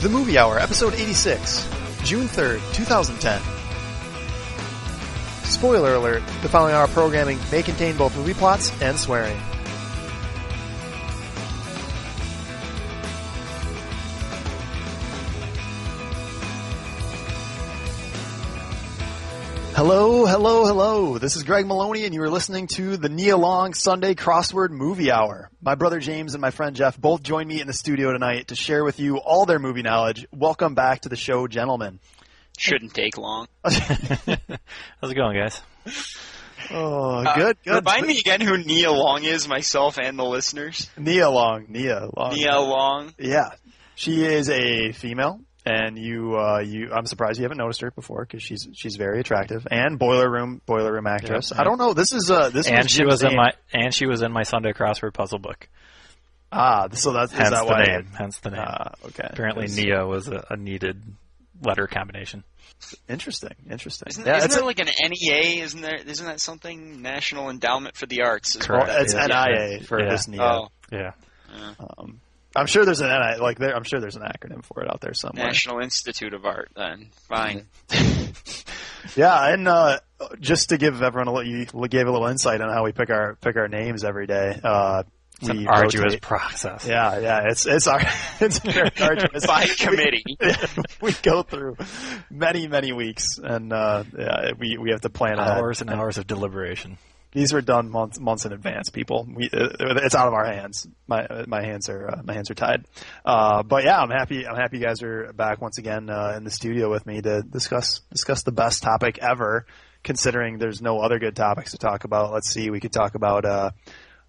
The Movie Hour, Episode 86, June 3rd, 2010. Spoiler alert, the following hour programming may contain both movie plots and swearing. Hello, hello. This is Greg Maloney, and you are listening to the Nia Long Sunday Crossword Movie Hour. My brother James and my friend Jeff both join me in the studio tonight to share with you all their movie knowledge. Welcome back to the show, gentlemen. Shouldn't take long. How's it going, guys? Oh, Uh, good, good. Remind me again who Nia Long is, myself and the listeners. Nia Long, Nia Long. Nia Long. Yeah, she is a female, and you, uh, you. I'm surprised you haven't noticed her before because she's she's very attractive and boiler room boiler room actress. Yeah, I don't know. This is uh this and was she Jim's was in my and she was in my Sunday crossword puzzle book. ah. So that's is Hence that the why? name. Hence the name. Ah, okay. Apparently, That's Nia was a, a needed letter combination. Interesting, interesting. Isn't, yeah, isn't there a- like an NEA? Isn't there? Isn't that something? National Endowment for the Arts. is Correct. what it's is. NIA for Yeah. this Nia. Oh, Yeah. Um, I'm sure there's an NIA like there. I'm sure there's an acronym for it out there somewhere. National Institute of Art. Then fine. Yeah, and uh, just to give everyone a little, you gave a little insight on how we pick our pick our names every day. Uh, It's we an arduous rotate- process. Yeah, yeah, it's it's our it's very arduous. By committee. We, go through many many weeks, and uh, yeah, we we have to plan ahead. Hours and hours of deliberation. These were done months months in advance. People, we, uh, it's out of our hands. My my hands are uh, my hands are tied. Uh, but yeah, I'm happy. I'm happy you guys are back once again uh, in the studio with me to discuss discuss the best topic ever. Considering there's no other good topics to talk about. Let's see. We could talk about uh,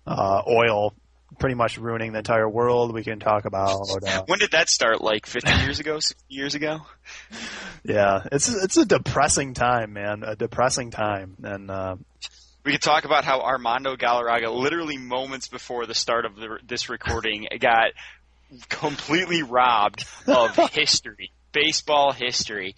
uh, oil pretty much ruining the entire world. We can talk about uh, When did that start? Like 50 years ago? 60 years ago? yeah. It's it's a depressing time, man. A depressing time, and uh, We could talk about how Armando Galarraga, literally moments before the start of the, this recording, got completely robbed of history, baseball history.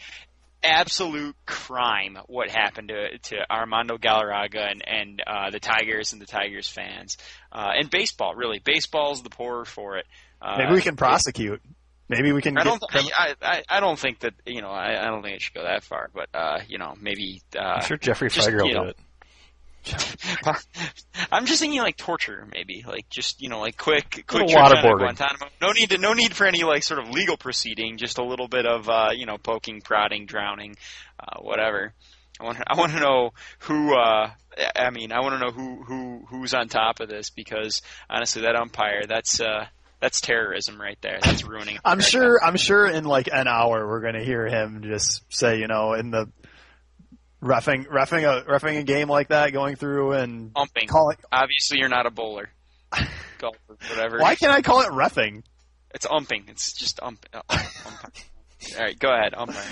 Absolute crime! What happened to to Armando Galarraga and and uh, the Tigers and the Tigers fans, uh, and baseball. Really, baseball's the poorer for it. Uh, maybe we can prosecute. Maybe we can. I don't. I, I, I don't think that you know. I, I don't think it should go that far. But uh, you know, maybe. Uh, I'm sure Geoffrey Fieger will you do know, it. I'm just thinking like torture, maybe like just you know like quick, quick Little trip down to waterboarding. Guantanamo. No need to, no need for any like sort of legal proceeding. Just a little bit of uh, you know poking, prodding, drowning, uh, whatever. I want I want to know who. Uh, I mean, I want to know who who who's on top of this because honestly, that umpire, that's uh, that's terrorism right there. That's ruining. I'm sure. I'm sure in like an hour we're gonna hear him just say, you know, in the refing refing a refing a game like that, going through and umping. calling. Obviously, you're not a bowler, golfer, whatever. Why can't I call it refing? It's umping. It's just ump. Uh. All right, go ahead, umpire.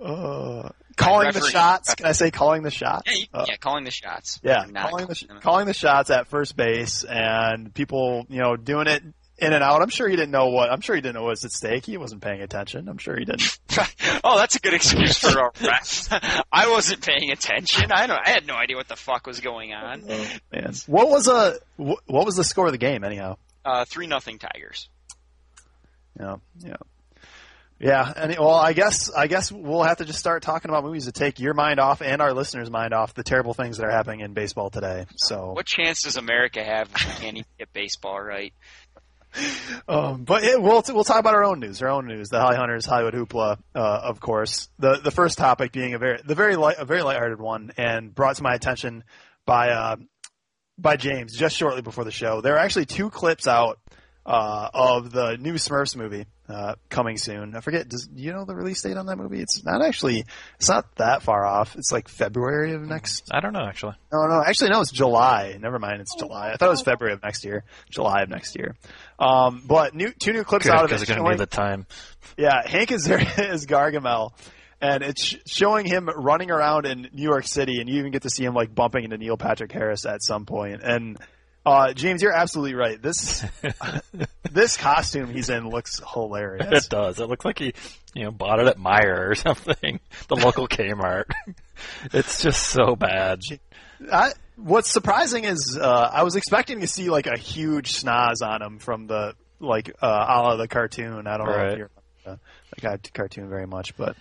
Yeah, Uh, calling the referee. shots. Can I say calling the shots? yeah, you, Uh, yeah calling the shots. Yeah, calling the sh- calling them. calling the shots at first base and people, you know, doing it in and out. I'm sure he didn't know what. I'm sure he didn't know what was at stake. He wasn't paying attention. I'm sure he didn't. oh, that's a good excuse for a rest. I wasn't paying attention. I don't. I had no idea what the fuck was going on. Man, what was a wh- what was the score of the game anyhow? Uh, three nothing Tigers. Yeah, yeah, yeah. And well, I guess I guess we'll have to just start talking about movies to take your mind off and our listeners' mind off the terrible things that are happening in baseball today. So, What chance does America have if we can't even get baseball right? Um, but it, we'll we'll talk about our own news, our own news, the Holly Hunters Hollywood Hoopla, uh, of course. The the first topic being a very the very light a very lighthearted one, and brought to my attention by uh, by James just shortly before the show. There are actually two clips out uh, of the new Smurfs movie uh, coming soon. I forget. Does do you know the release date on that movie? It's not actually. It's not that far off. It's like February of next. I don't know actually. No, no. Actually, no. It's July. Never mind. It's July. I thought it was February of next year. July of next year. Um, but new two new clips Good out of because it. it's going to be the time. yeah, Hank Azaria as Gargamel, and it's showing him running around in New York City, and you even get to see him like bumping into Neil Patrick Harris at some point. And uh, James, you're absolutely right. This this costume he's in looks hilarious. It does. It looks like he, you know, bought it at Meijer or something, the local Kmart. it's just so bad. I, what's surprising is uh, I was expecting to see like a huge snaz on him from the like uh, a la the cartoon. I don't know. If you're, the guy cartoon very much, but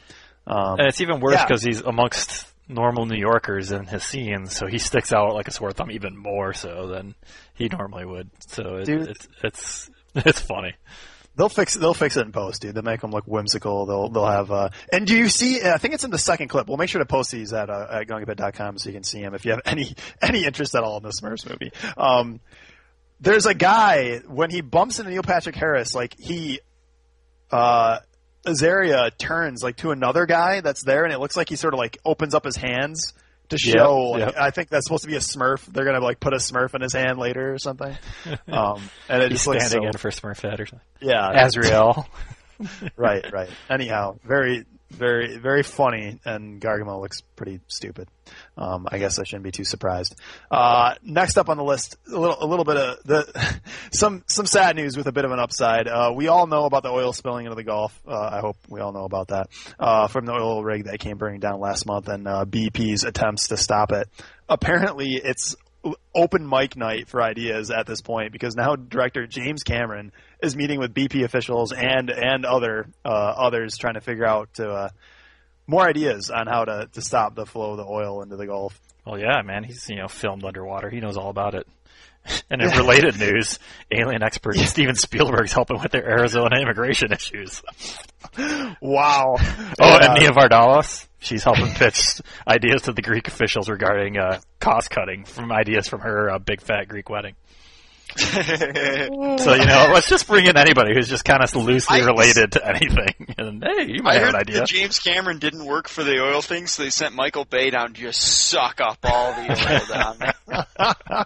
um, And it's even worse Yeah. because he's amongst normal New Yorkers in his scenes, so he sticks out like a sore thumb even more so than he normally would. So it, it's it's it's funny. They'll fix they'll fix it in post, dude. They'll make them look whimsical. They'll they'll have uh and do you see? I think it's in the second clip. We'll make sure to post these at uh, at gongabit.com so you can see them if you have any any interest at all in the Smurfs movie. Um, there's a guy when he bumps into Neil Patrick Harris, like he uh Azaria turns like to another guy that's there, and it looks like he sort of like opens up his hands to Yep, show. like. I think that's supposed to be a Smurf. They're gonna like put a Smurf in his hand later or something. Um, and it He's just looks standing so, in for Smurfette or something. yeah, Azrael. right, right. Anyhow, very, very, very funny, and Gargamel looks pretty stupid. Um, I guess I shouldn't be too surprised. Uh, next up on the list, a little, a little bit of the some some sad news with a bit of an upside. Uh, we all know about the oil spilling into the Gulf. Uh, I hope we all know about that uh, from the oil rig that came burning down last month, and uh, BP's attempts to stop it. Apparently, it's open mic night for ideas at this point because now director James Cameron is meeting with BP officials and and other uh, others trying to figure out to, uh, more ideas on how to, to stop the flow of the oil into the Gulf. Well, yeah, man, he's you know filmed underwater. He knows all about it. And in related news, alien expert Steven Spielberg's helping with their Arizona immigration issues. Wow! Oh, Yeah. and Nia Vardalos, she's helping pitch ideas to the Greek officials regarding uh, cost cutting from ideas from her uh, big fat Greek wedding. So you know, let's just bring in anybody who's just kind of loosely I- related to anything, and hey, you I might have heard an idea. that James Cameron didn't work for the oil thing, so they sent Michael Bay down to just suck up all the oil down there.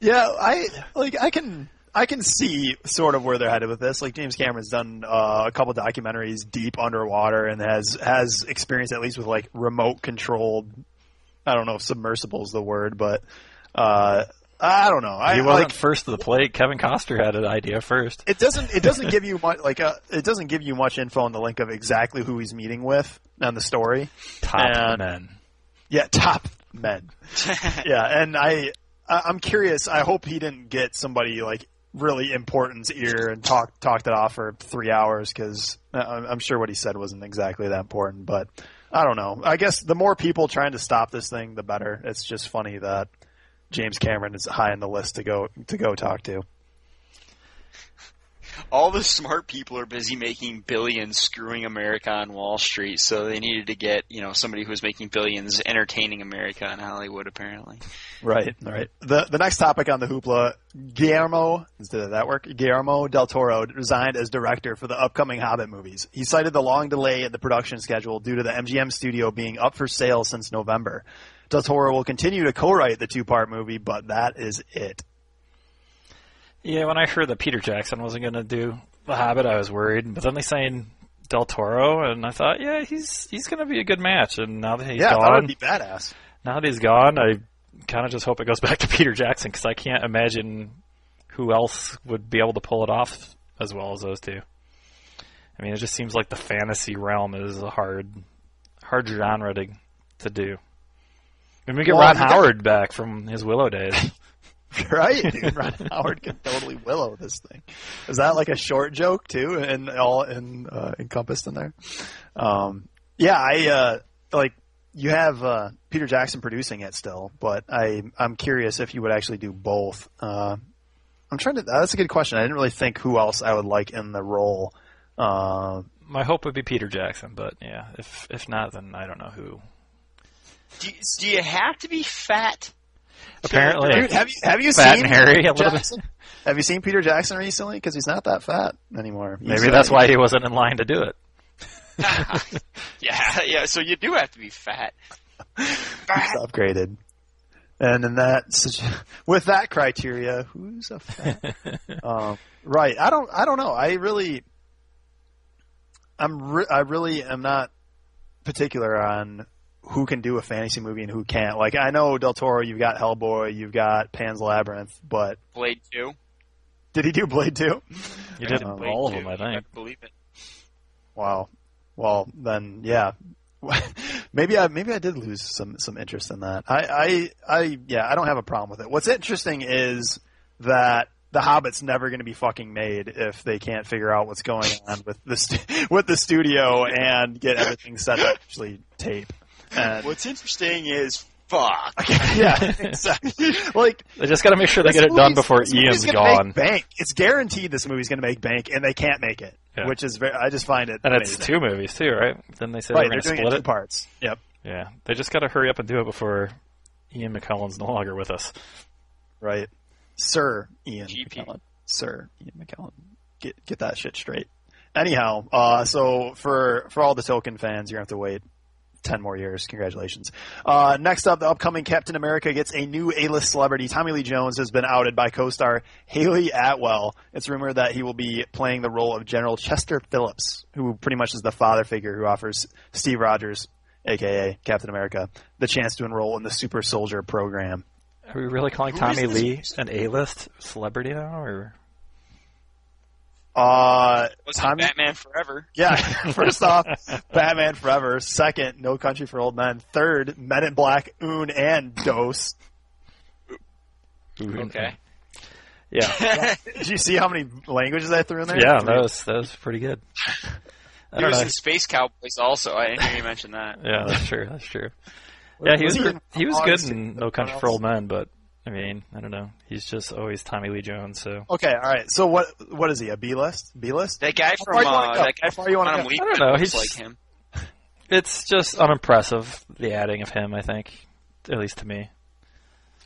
Yeah, I like I can I can see sort of where they're headed with this. Like James Cameron's done uh, a couple documentaries deep underwater and has has experience at least with like remote controlled. I don't know if submersible is the word, but uh, I don't know. I he wasn't like first to the plate. Kevin Costner had an idea first. it doesn't it doesn't give you much like uh, it doesn't give you much info on the link of exactly who he's meeting with and the story. Top And- men. Yeah, top men. yeah, and I, I I'm curious. I hope he didn't get somebody like really important's ear and talk talked it off for three hours because I'm sure what he said wasn't exactly that important. But I don't know. I guess the more people trying to stop this thing, the better. It's just funny that James Cameron is high on the list to go to go talk to. All the smart people are busy making billions screwing America on Wall Street, so they needed to get, you know, somebody who was making billions entertaining America in Hollywood apparently. Right, right. The the next topic on the hoopla, Guillermo, did that work? Guillermo del Toro resigned as director for the upcoming Hobbit movies. He cited the long delay in the production schedule due to the MGM studio being up for sale since November. Del Toro will continue to co-write the two-part movie, but that is it. Yeah, when I heard that Peter Jackson wasn't going to do The Hobbit, I was worried. But then they signed Del Toro, and I thought, yeah, he's he's going to be a good match. And now that he's yeah, gone, be badass. now that he's gone, I kind of just hope it goes back to Peter Jackson because I can't imagine who else would be able to pull it off as well as those two. I mean, it just seems like the fantasy realm is a hard, hard genre to to do. And we get Well, Ron Howard back from his Willow days. right, dude. Ron Howard can totally willow this thing. Is that like a short joke too, and all in, uh, encompassed in there? Um, yeah, I uh, like you have uh, Peter Jackson producing it still, but I I'm curious if you would actually do both. Uh, I'm trying to. That's a good question. I didn't really think who else I would like in the role. Uh, My hope would be Peter Jackson, but yeah, if if not, then I don't know who. Do you, do you have to be fat? Apparently, dude, have you have you Fat seen and hairy Peter a little bit. Jackson? Have you seen Peter Jackson recently? Because he's not that fat anymore. He's, maybe uh, that's why he wasn't in line to do it. yeah, yeah. So you do have to be fat. He's upgraded. And in that, situ- with that criteria, who's a fan? um, right. I don't. I don't know. I really, I'm. Re- I really am not particular on who can do a fantasy movie and who can't. Like I know Del Toro, you've got Hellboy, you've got Pan's Labyrinth, but Blade two. did he do Blade Two? You did Um, Blade all of them, I think. believe it. Wow. Well, then, yeah. maybe I maybe I did lose some some interest in that. I I I yeah, I don't have a problem with it. What's interesting is that The Hobbit's never going to be fucking made if they can't figure out what's going on with the stu- with the studio and get everything set to actually tape. And What's interesting is fuck. yeah, exactly. Like They just got to make sure they get it done before Ian's gone. Make bank. It's guaranteed this movie's going to make bank, and they can't make it. Yeah. Which is very. I just find it. And it's two movies too, right? Then they said Right, they're they're going to doing split it it. in two parts. Yep. Yeah, they just got to hurry up and do it before Ian McKellen's no longer with us. Right, Sir Ian GP. McKellen. Sir Ian McKellen. Get get that shit straight. Anyhow, uh, so for for all the Tolkien fans, you're gonna have to wait ten more years. Congratulations. Uh, next up, the upcoming Captain America gets a new A-list celebrity. Tommy Lee Jones has been outed by co-star Hayley Atwell. It's rumored that he will be playing the role of General Chester Phillips, who pretty much is the father figure who offers Steve Rogers, aka Captain America, the chance to enroll in the Super Soldier program. Are we really calling Tommy Lee an A-list celebrity now, or Uh, Was Tommy, Batman Forever? Yeah, first off, Batman Forever. Second, No Country for Old Men. Third, Men in Black, Un, and Dose. Okay. Yeah, Did you see how many languages I threw in there? yeah, Three. that was that was pretty good. I He don't was know. in Space Cowboys also. I didn't hear you mention that. Yeah, that's true. That's true. Yeah, he was Was he he, was good in No Country for Old Men, but I mean, I don't know. He's just always Tommy Lee Jones. So Okay, all right. So what? What is he? A B list? B list? That guy from you uh, that guy from you wanna Quantum? Leap I don't know, he's- like him. it's just unimpressive the adding of him. I think, at least to me.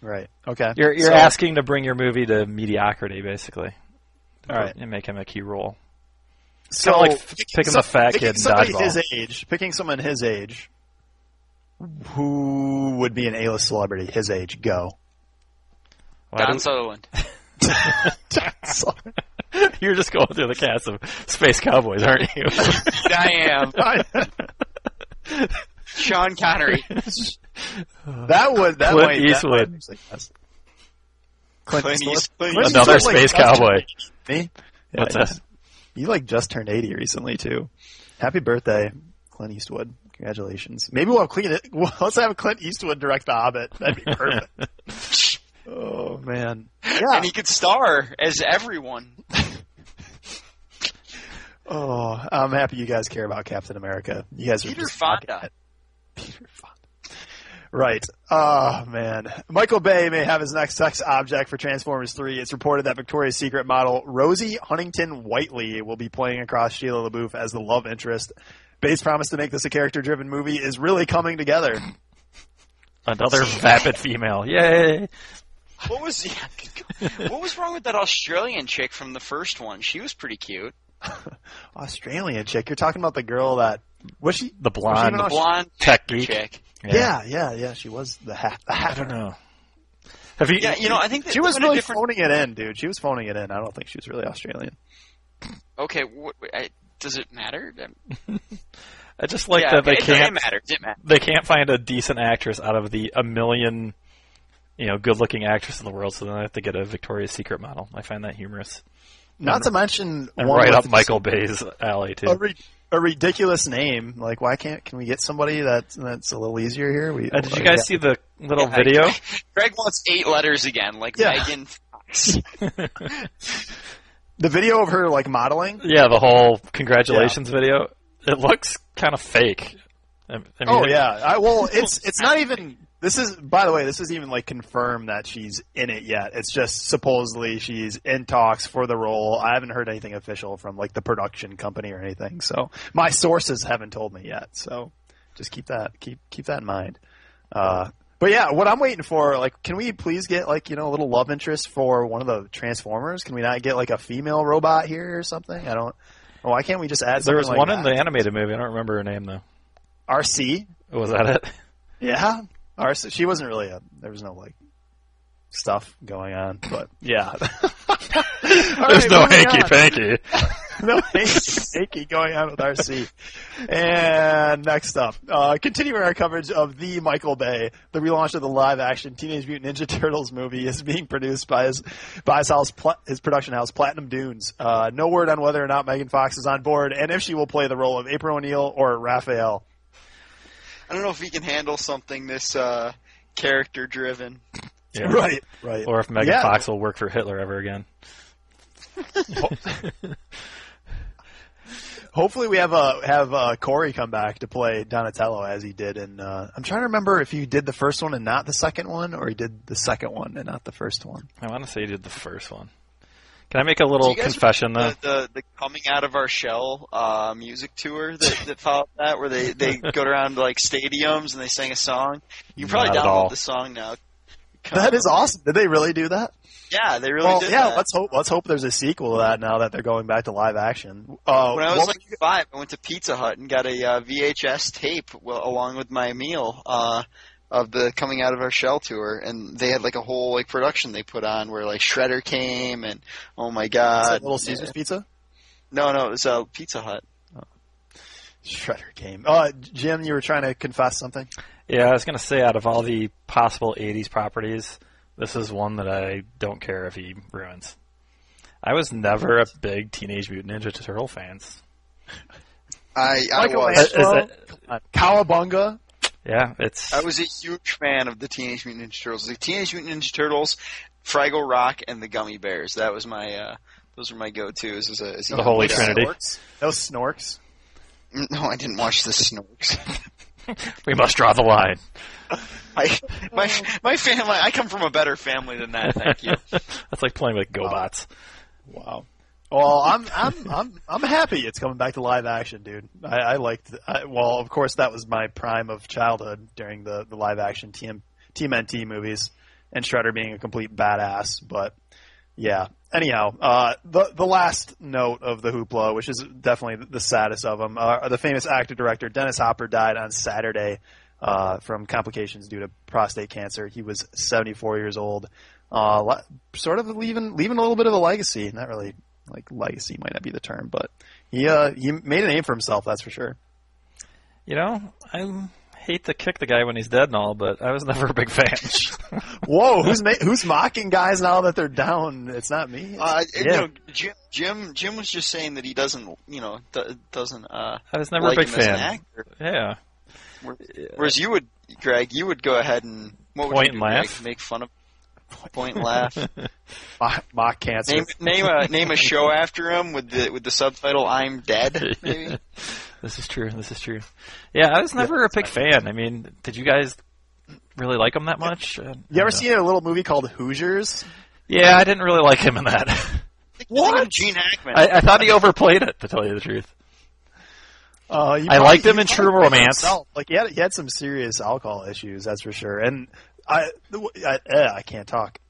Right. Okay. You're you're So- asking to bring your movie to mediocrity, basically. All right. and make him a key role. So kinda like picking the fat picking kid in somebody dodgeball. his age, picking someone his age, who would be an A-list celebrity? His age. Go. Why Don do- Sutherland. You're just going through the cast of Space Cowboys, aren't you? I am. Sean Connery. that would that Clint might, Eastwood. That might actually, yes. Clint, Clint Eastwood. Eastwood. Clint Another Eastwood, space just cowboy. me? Yeah, What's he- that? He like just turned eighty recently too. Happy birthday, Clint Eastwood! Congratulations. Maybe we'll have Clint. Well, let's have Clint Eastwood direct The Hobbit. That'd be perfect. Oh man. Yeah. And he could star as everyone. Oh, I'm happy you guys care about Captain America. You guys are Peter just Fonda. Peter Fonda. Right. Oh man. Michael Bay may have his next sex object for Transformers 3. It's reported that Victoria's Secret model Rosie Huntington Whiteley will be playing across Shia LaBeouf as the love interest. Bay's promise to make this a character-driven movie is really coming together. Another vapid female. Yay! What was what was wrong with that Australian chick from the first one? She was pretty cute. Australian chick. You're talking about the girl that was she? The Was she blonde even Aus- Blonde tech geek. chick. Yeah, yeah, yeah. She was the hat. The I don't know. Have you? Yeah, you know, I think that She was they're in a really different. phoning it in, dude. She was phoning it in. I don't think she was really Australian. Okay, what, I, does it matter? I just like yeah, that they okay, it- can't. It matters. It matters. They can't find a decent actress out of the a million, you know, good-looking actress in the world, so then I have to get a Victoria's Secret model. I find that humorous. Not to mention And one right up Michael Bay's alley too. a, re- a ridiculous name. Like, why can't can we get somebody that's that's a little easier here? We, Uh, did you guys see the little Yeah, video? Greg, Greg wants eight letters again, like Yeah. Megan Fox. the video of her like modeling? yeah, the whole congratulations video. It looks kind of fake. I, I mean, Oh yeah. I, well, it's it's not even. This is by the way. This isn't even like confirmed that she's in it yet. It's just supposedly she's in talks for the role. I haven't heard anything official from like the production company or anything. So my sources haven't told me yet. So just keep that keep keep that in mind. Uh, but yeah, what I'm waiting for, like, can we please get like you know a little love interest for one of the Transformers? Can we not get like a female robot here or something? I don't. Why can't we just add? There was like one in the animated movie. I don't remember her name though. Arcee. Was that it? Yeah, Our, she wasn't really a. There was no like stuff going on, but yeah. There's no hanky panky. no hanky hanky going on with Arcee. And next up, uh, continuing our coverage of the Michael Bay, the relaunch of the live-action Teenage Mutant Ninja Turtles movie is being produced by his by his house, his production house, Platinum Dunes. Uh, no word on whether or not Megan Fox is on board, and if she will play the role of April O'Neil or Raphael. I don't know if he can handle something this uh, character driven. Yeah. Right, right. Or if Megan Yeah. Fox will work for Hitler ever again. Hopefully, we have uh, have uh, Corey come back to play Donatello as he did in. Uh, I'm trying to remember if he did the first one and not the second one, or he did the second one and not the first one. I want to say he did the first one. Can I make a little Do you guys confession though? the, the the coming out of our shell uh, music tour that, that followed that, where they they go around like stadiums and they sang a song. You can probably Not download the song now. That is awesome. Did they really do that? Yeah, they really well, did. yeah. that. Let's hope. Let's hope there's a sequel to that now that they're going back to live action. Uh, When I was what- like five, I went to Pizza Hut and got a uh, VHS tape well, along with my meal uh, of the coming out of our shell tour, and they had like a whole like production they put on where like Shredder came and oh my is god, that Little Caesars Pizza. No, no, it was uh, Pizza Hut. Shredder came. Uh, Jim, you were trying to confess something. Yeah, I was gonna say out of all the possible '80s properties, this is one that I don't care if he ruins. I was never a big Teenage Mutant Ninja Turtle fans. I I was Michelangelo, Is it- uh, Cowabunga. Yeah, it's I was a huge fan of the Teenage Mutant Ninja Turtles. The Teenage Mutant Ninja Turtles, Fraggle Rock, and the Gummy Bears. That was my uh, those were my go-tos as a, as a The Holy. Trinity. Snorks. No Snorks. No, I didn't watch the Snorks. we must draw the line. I, my my family. I come from a better family than that. Thank you. That's like playing with GoBots. Wow. Well, I'm I'm I'm I'm happy it's coming back to live action, dude. I, I liked. I, well, of course, that was my prime of childhood during the the live action TM TMNT movies, and Shredder being a complete badass. But yeah. Anyhow, uh, the the last note of the hoopla, which is definitely the saddest of them, uh, the famous actor director Dennis Hopper died on Saturday uh, from complications due to prostate cancer. He was 74 years old. Uh, sort of leaving leaving a little bit of a legacy. Not really like legacy might not be the term, but he uh, he made a name for himself. That's for sure. You know, I hate to kick the guy when he's dead and all, but I was never a big fan. Whoa, who's ma- who's mocking guys now that they're down? It's not me. It's- Uh, yeah. you know, Jim, Jim Jim was just saying that he doesn't, you know, do, doesn't uh, I was never like a big him as an fan. actor. Yeah. Whereas you would, Greg, you would go ahead and what would Point you do, and laugh? Greg? Make fun of, point and laugh. mock, mock cancer. name name a name a show after him with the with the subtitle "I'm Dead." Maybe. This is true. This is true. Yeah, I was never a big fan. I mean, did you guys really like him that much? Uh, you ever no. seen a little movie called Hoosiers? Yeah, I didn't really like him in that. What? Gene Hackman. I, I thought he overplayed it, to tell you the truth. Uh, I probably- liked him in True Romance. himself. Like he had he had some serious alcohol issues, that's for sure. And I I, eh, I can't talk.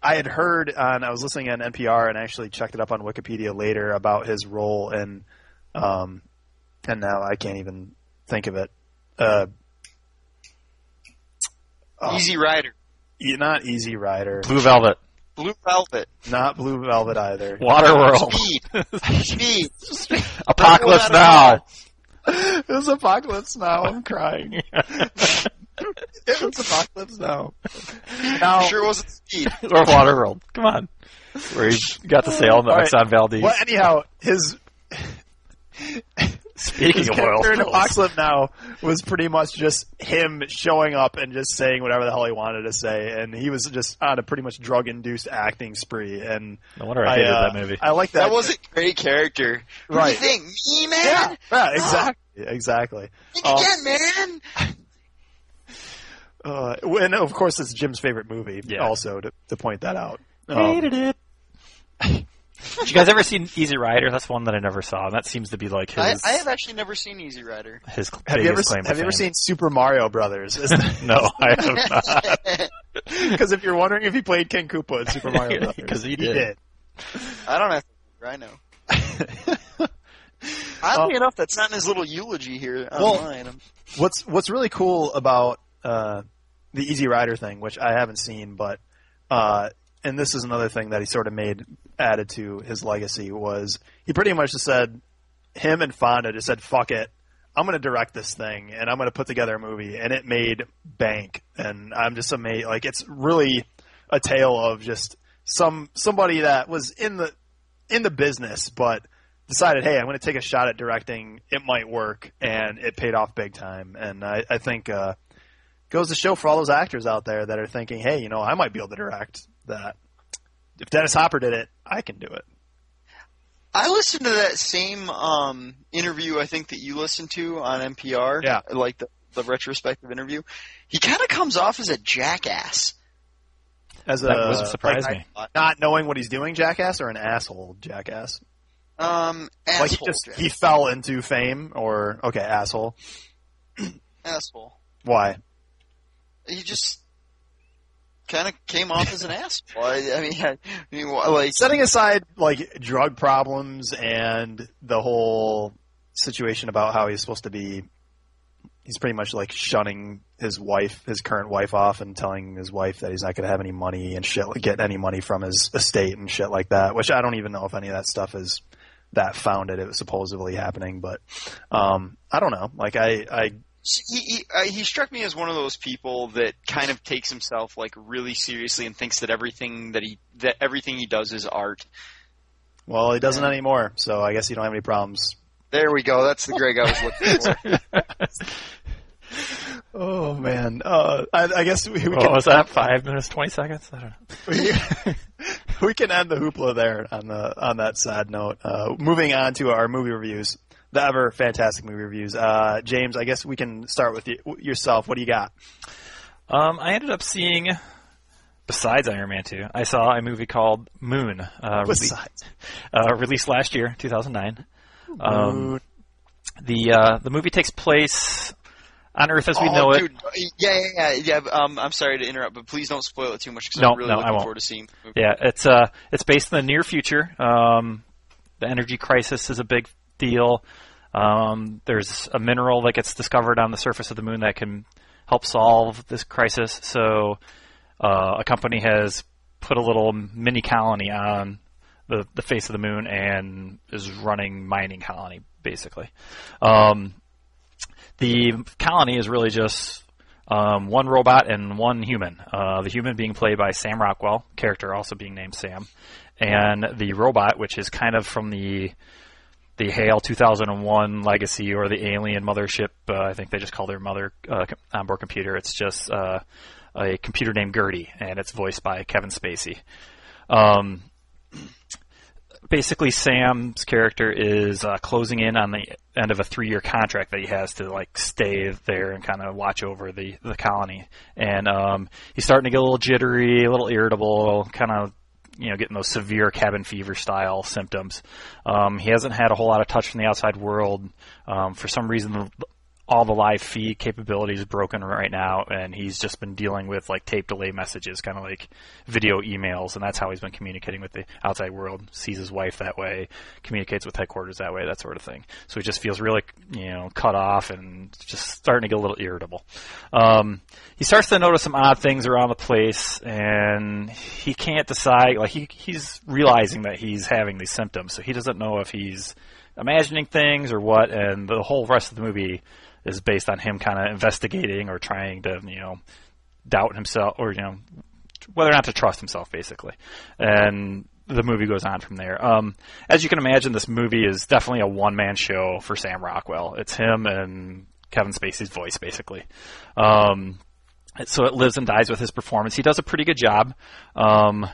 I had heard on I was listening on NPR and actually checked it up on Wikipedia later about his role in, um, and now I can't even think of it. Uh, oh, Easy Rider, not Easy Rider, Blue Velvet, Blue Velvet, not Blue Velvet either. Waterworld, Speed, Speed. Apocalypse Now. it was Apocalypse Now. I'm crying. it was Apocalypse Now. Now, Sure wasn't Speed. or Waterworld. Come on. Where he got the sail on the All right. Exxon Valdez. well, anyhow, his Speaking his of oil character in spills. Apocalypse Now was pretty much just him showing up and just saying whatever the hell he wanted to say, and he was just on a pretty much drug-induced acting spree. And No wonder I I, hated uh, that movie. I like that. That was a great character. Who do Right. you think? Me, man? yeah, yeah, exactly, exactly. Think Um, again, man. Uh, and of course, it's Jim's favorite movie. Yeah. Also, to, to point that out. Um, Hated it. Did you guys ever seen Easy Rider? That's one that I never saw. And that seems to be like his I, I have actually never seen Easy Rider. his have you ever biggest claim have to you ever seen Super Mario Brothers? No, I have not. Because if you're wondering if he played King Koopa in Super Mario Brothers, 'Cause he he did. did. I don't have to. I know. Oddly enough, that's not in his little eulogy here online. I'm- what's what's really cool about uh, the Easy Rider thing, which I haven't seen, but uh, and this is another thing that he sort of made added to his legacy was he pretty much just said him and Fonda just said fuck it. I'm going to direct this thing and I'm going to put together a movie and it made bank and I'm just amazed like it's really a tale of just some somebody that was in the in the business but decided, hey, I'm going to take a shot at directing. It might work, and it paid off big time. And I, I think uh, goes to show for all those actors out there that are thinking, hey, you know, I might be able to direct that. If Dennis Hopper did it, I can do it. I listened to that same um, interview I think that you listened to on NPR. Yeah. Like the, the retrospective interview. He kind of comes off as a jackass. As a That doesn't surprise like, me. not knowing what he's doing, jackass, or an asshole jackass. Um, asshole. like he just jack- he fell into fame, or okay, asshole. asshole. Why? He just kind of came off as an asshole. I, I mean, I, I mean, like Setting aside like drug problems and the whole situation about how he's supposed to be, he's pretty much like shunning his wife, his current wife, off and telling his wife that he's not going to have any money and shit, get any money from his estate and shit like that. Which I don't even know if any of that stuff is that founded. It was supposedly happening, but um, I don't know. Like I, I he he, uh, he struck me as one of those people that kind of takes himself like really seriously and thinks that everything that he that everything he does is art. well, he doesn't anymore, so I guess you don't have any problems. There we go. That's the Greg I was looking for. Oh man, uh, I, I guess we, we What can was that? Five minutes, twenty seconds? I don't know. we, we can end the hoopla there on the on that sad note. Uh, moving on to our movie reviews, the ever fantastic movie reviews. Uh, James, I guess we can start with you, yourself. What do you got? Um, I ended up seeing, besides Iron Man 2, I saw a movie called Moon, uh, rele- Besides, uh, released last year, 2009. Um, the uh, the movie takes place on Earth as we oh, know it. Yeah, yeah, yeah. yeah um, I'm sorry to interrupt, but please don't spoil it too much because No, I'm really no, I looking won't. forward to seeing. the movie. Yeah, it's uh, it's based in the near future. Um, the energy crisis is a big deal. Um, there's a mineral that gets discovered on the surface of the moon that can help solve this crisis. So, uh, a company has put a little mini colony on the the face of the moon and is running mining colony basically. Um, the colony is really just um, one robot and one human. Uh, the human being played by Sam Rockwell, character also being named Sam, and the robot, which is kind of from the the HAL 2001 legacy or the Alien mothership. Uh, I think they just call their mother uh, onboard computer. It's just uh, a computer named GERTY, and it's voiced by Kevin Spacey. Um, basically Sam's character is uh, closing in on the end of a three-year contract that he has to like stay there and kind of watch over the the colony. And um, he's starting to get a little jittery, a little irritable, kind of you know getting those severe cabin fever style symptoms. Um, he hasn't had a whole lot of touch from the outside world. Um, for some reason, the, all the live feed capability is broken right now, and he's just been dealing with like tape delay messages, kind of like video emails, and that's how he's been communicating with the outside world. Sees his wife that way, communicates with headquarters that way, that sort of thing. So he just feels really, you know, cut off and just starting to get a little irritable. Um, he starts to notice some odd things around the place, and he can't decide. Like he he's realizing that he's having these symptoms, so he doesn't know if he's imagining things or what. And the whole rest of the movie is based on him kind of investigating or trying to, you know, doubt himself or, you know, whether or not to trust himself, basically. And the movie goes on from there. Um, as you can imagine, this movie is definitely a one man show for Sam Rockwell. It's him and Kevin Spacey's voice, basically. Um, so it lives and dies with his performance. He does a pretty good job. Um,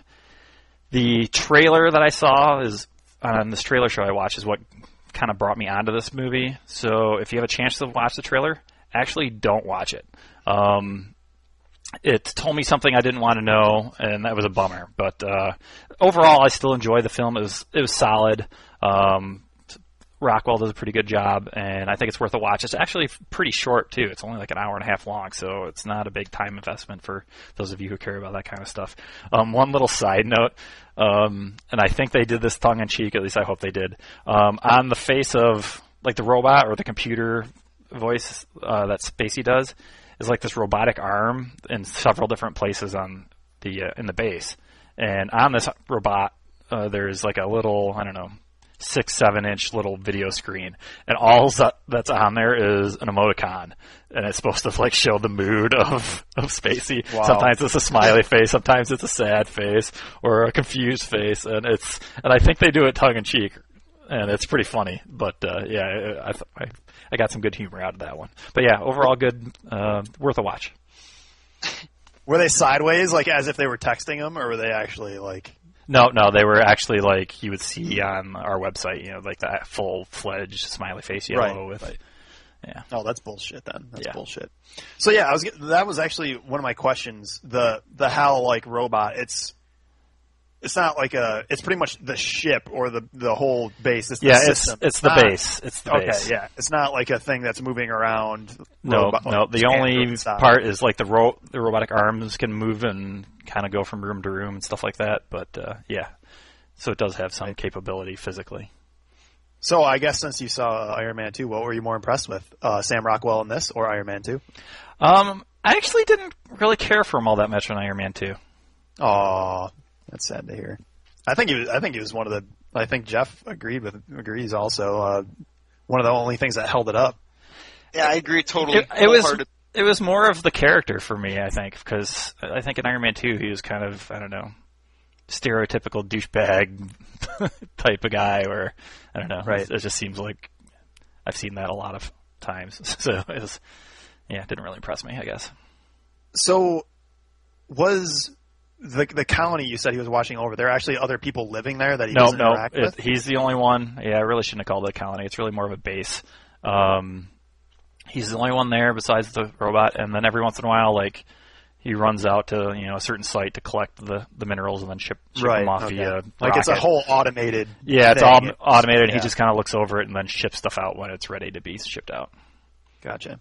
the trailer that I saw is on this trailer show I watched is what kind of brought me onto this movie. So if you have a chance to watch the trailer, actually don't watch it. Um, it told me something I didn't want to know, and that was a bummer. But uh, overall, I still enjoy the film. It was it was solid. Um, Rockwell does a pretty good job, and I think it's worth a watch. It's actually pretty short too. It's only like an hour and a half long, so it's not a big time investment for those of you who care about that kind of stuff. Um, one little side note, um, and I think they did this tongue in cheek. At least I hope they did. Um, on the face of like the robot or the computer voice uh, that Spacey does is like this robotic arm in several different places on the uh, in the base, and on this robot uh, there's like a little I don't know six seven inch little video screen and all that's on there is an emoticon and it's supposed to like show the mood of of Spacey Wow. sometimes it's a smiley face sometimes it's a sad face or a confused face and it's and I think they do it tongue in cheek and it's pretty funny. But uh, yeah, I, I I got some good humor out of that one. But yeah, overall good, uh, worth a watch. Were they sideways, like as if they were texting him, or were they actually like? No, no, they were actually like you would see on our website, you know, like that full fledged smiley face yellow Right, with. right. Yeah. Oh, that's bullshit. Then that's Yeah. bullshit. So yeah, I was. That was actually one of my questions. The the how like robot. It's it's not like a. It's pretty much the ship or the the whole base. It's the Yeah, it's system. it's the not- base. It's the Okay, base. yeah, it's not like a thing that's moving around. No, robot- no. The only part is like the ro- the robotic arms can move and kind of go from room to room and stuff like that. But uh, yeah, so it does have some capability physically. So I guess since you saw Iron Man two, what were you more impressed with? Uh, Sam Rockwell in this or Iron Man two? Um, I actually didn't really care for him all that much in Iron Man two. Oh, that's sad to hear. I think he was. I think he was one of the. I think Jeff agreed with agrees also. Uh, one of the only things that held it up. Yeah, I agree totally. It, it was it was more of the character for me, I think, because I think in Iron Man two he was kind of I don't know stereotypical douchebag type of guy, or I don't know. Right. It, just seems like I've seen that a lot of times. So it was yeah, it didn't really impress me. I guess. So, was the the colony you said he was watching over? There are actually other people living there that he No, doesn't no, interact it, with. he's the only one. Yeah, I really shouldn't have called it a colony. It's really more of a base. Um, he's the only one there besides the robot, and then every once in a while, like he runs out to you know a certain site to collect the, the minerals and then ship, ship right. them off okay. via like it's a whole automated. yeah, it's all automated. Yeah. He just kind of looks over it and then ships stuff out when it's ready to be shipped out. Gotcha.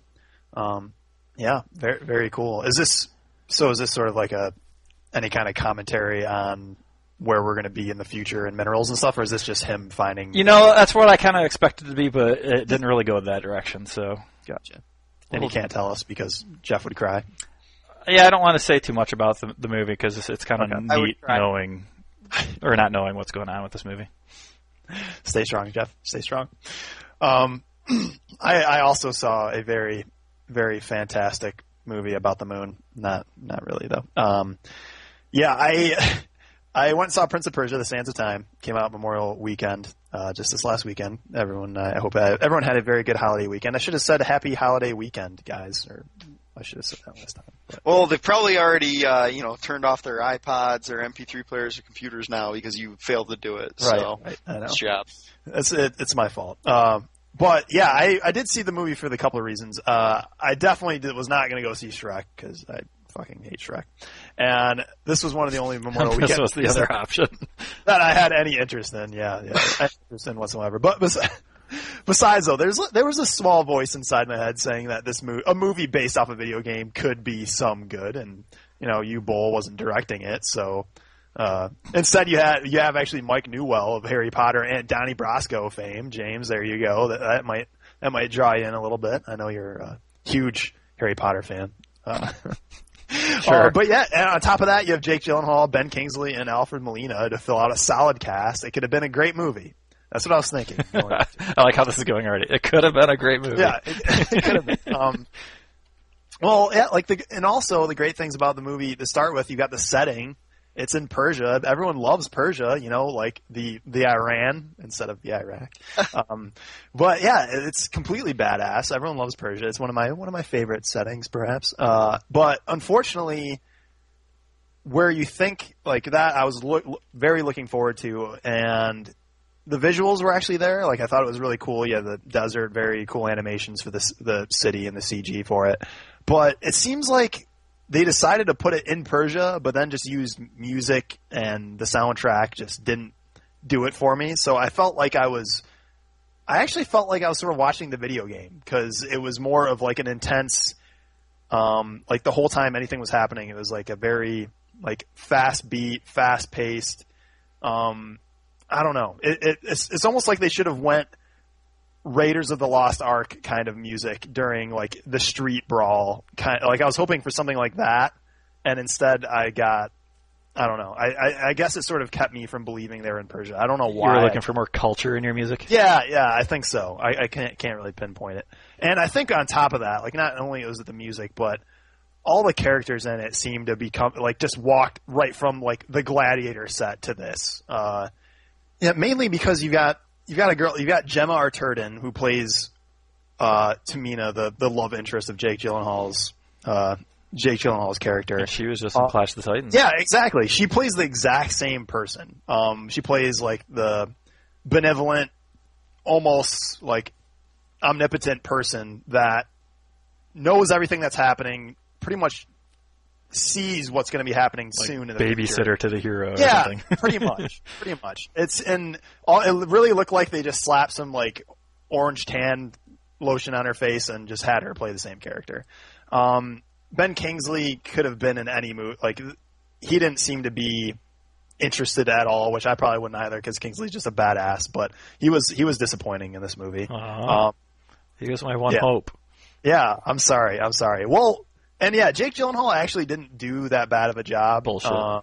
Um, yeah, very very cool. Is this so? Is this sort of like a any kind of commentary on where we're going to be in the future and minerals and stuff, or is this just him finding? You know, that's what I kind of expected to be, but it didn't really go in that direction. So Gotcha. And he can't tell us because Jeff would cry. Yeah, I don't want to say too much about the, the movie because it's, it's kind of Okay. Neat knowing or not knowing what's going on with this movie. Stay strong, Jeff. Stay strong. Um, I, I also saw a very, very fantastic movie about the moon. Not, not really though. Um, yeah, I, I went and saw Prince of Persia: The Sands of Time. Came out Memorial Weekend, uh, just this last weekend. Everyone, uh, I hope uh, everyone had a very good holiday weekend. I should have said Happy Holiday Weekend, guys, or I should have said that last time. But, Well, they've probably already, uh, you know, turned off their iPods or MP3 players or computers now because you failed to do it. So, right, I know. job. It's it, it's my fault. Um, but yeah, I, I did see the movie for the couple of reasons. Uh, I definitely did, was not going to go see Shrek because I fucking hate Shrek, and this was one of the only Memorial this Weekend was the other option. that I had any interest in. Yeah, yeah, any interest in whatsoever. But besides, besides though, there's there was a small voice inside my head saying that this movie, a movie based off a video game, could be some good, and you know, Uwe Boll wasn't directing it, so. Uh, instead, you had you have actually Mike Newell of Harry Potter and Donnie Brasco fame. James, there you go. That, that might that might draw you in a little bit. I know you're a huge Harry Potter fan. Uh, Sure. uh, but yeah, and on top of that, you have Jake Gyllenhaal, Ben Kingsley, and Alfred Molina to fill out a solid cast. It could have been a great movie. That's what I was thinking. I like how this is going already. It could have been a great movie. yeah, it, it could have been. Um, well, yeah, like the and also the great things about the movie to start with, you got the setting. It's in Persia. Everyone loves Persia, you know, like the the Iran instead of the Iraq. um, but yeah, it's completely badass. Everyone loves Persia. It's one of my one of my favorite settings, perhaps. Uh, but unfortunately, where you think like that, I was look, very looking forward to, and the visuals were actually there. Like I thought it was really cool. Yeah, the desert, very cool animations for this the city and the CG for it. But it seems like they decided to put it in Persia, but then just used music and the soundtrack just didn't do it for me. So I felt like I was, I actually felt like I was sort of watching the video game because it was more of like an intense, um, like the whole time anything was happening, it was like a very like fast beat, fast paced. Um, I don't know. It, it, it's it's almost like they should have went Raiders of the Lost Ark kind of music during like the street brawl kind. Of, Like I was hoping for something like that, and instead I got. I don't know. I, I, I guess it sort of kept me from believing they were in Persia. I don't know why. You why. were looking for more culture in your music. Yeah, yeah, I think so. I, I can't can't really pinpoint it. And I think on top of that, like not only was it the music, but all the characters in it seemed to become like just walked right from like the gladiator set to this. Uh, yeah, mainly because you got you've got a girl, you've got Gemma Arterton who plays uh, Tamina, the the love interest of Jake Gyllenhaal's uh, Jake Gyllenhaal's character. And she was just in Uh, Clash of the Titans. Yeah, exactly. She plays the exact same person. Um, she plays like the benevolent, almost like omnipotent person that knows everything that's happening, pretty much sees what's going to be happening Like soon in the future. babysitter to the hero. Or Yeah, something. pretty much, pretty much. It's and all, it really looked like they just slapped some like orange tan lotion on her face and just had her play the same character. Um, ben Kingsley could have been in any movie. Like he didn't seem to be interested at all, which I probably wouldn't either because Kingsley's just a badass. But he was he was disappointing in this movie. Aw. Um, he was my one yeah. hope. yeah, I'm sorry, I'm sorry. Well, and yeah, Jake Gyllenhaal actually didn't do that bad of a job. Bullshit. Uh,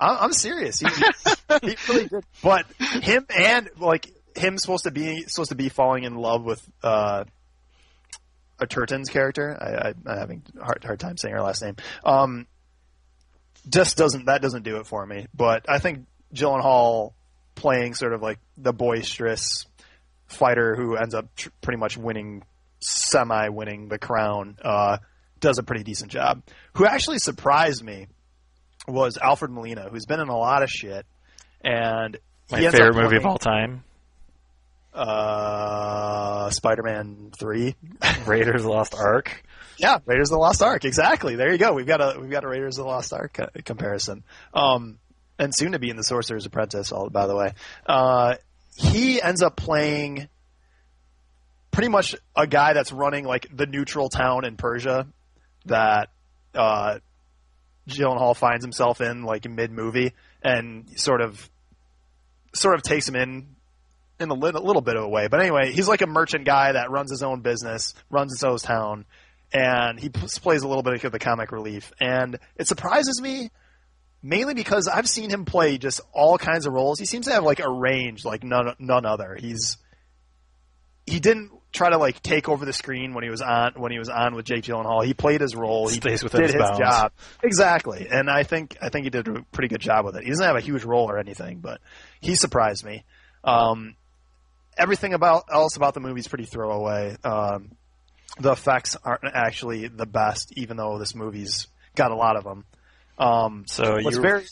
I'm, I'm serious. He, he really did. But him and like him supposed to be supposed to be falling in love with uh, Arterton's character. I, I, I'm having hard hard time saying her last name. Um, just doesn't that doesn't do it for me. But I think Gyllenhaal playing sort of like the boisterous fighter who ends up tr- pretty much winning semi winning the crown uh, does a pretty decent job. Who actually surprised me was Alfred Molina, who's been in a lot of shit, and My favorite movie of all time, uh, Spider-Man Three. Raiders of the Lost Ark. Yeah, Raiders of the Lost Ark. Exactly. There you go. We've got a we've got a Raiders of the Lost Ark uh, comparison. Um, and soon to be in the Sorcerer's Apprentice. All by the way, uh, he ends up playing pretty much a guy that's running like the neutral town in Persia that uh, Gyllenhaal finds himself in like mid movie, and sort of sort of takes him in in a little, little bit of a way. But anyway, he's like a merchant guy that runs his own business, runs his own town, and he p- plays a little bit of the comic relief. And it surprises me mainly because I've seen him play just all kinds of roles. He seems to have like a range like none none other. He's he didn't try to like take over the screen when he was on when he was on with Jake Gyllenhaal. He played his role. He Stays within did his his bounds. job exactly, and I think I think he did a pretty good job with it. He doesn't have a huge role or anything, but he surprised me. Um, everything about else about the movie is pretty throwaway. Um, the effects aren't actually the best, even though this movie's got a lot of them. Um, So you very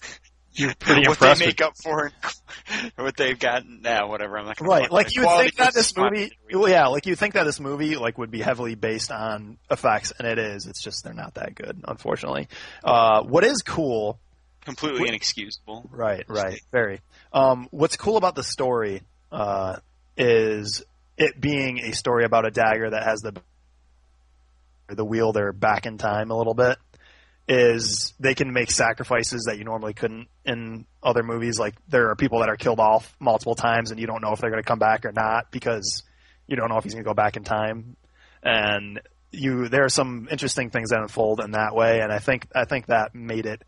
you're pretty what impressed they with make up for, what they've gotten now, whatever. I'm not right, like you would think that this movie, well, yeah, like you think that this movie like would be heavily based on effects, and it is. It's just they're not that good, unfortunately. Uh, what is cool completely What- inexcusable. Right, right, very. Um, what's cool about the story uh, is it being a story about a dagger that has the the wielder back in time a little bit. Is they can make sacrifices that you normally couldn't in other movies. Like there are people that are killed off multiple times, and you don't know if they're going to come back or not because you don't know if he's going to go back in time. And you, there are some interesting things that unfold in that way, and I think I think that made it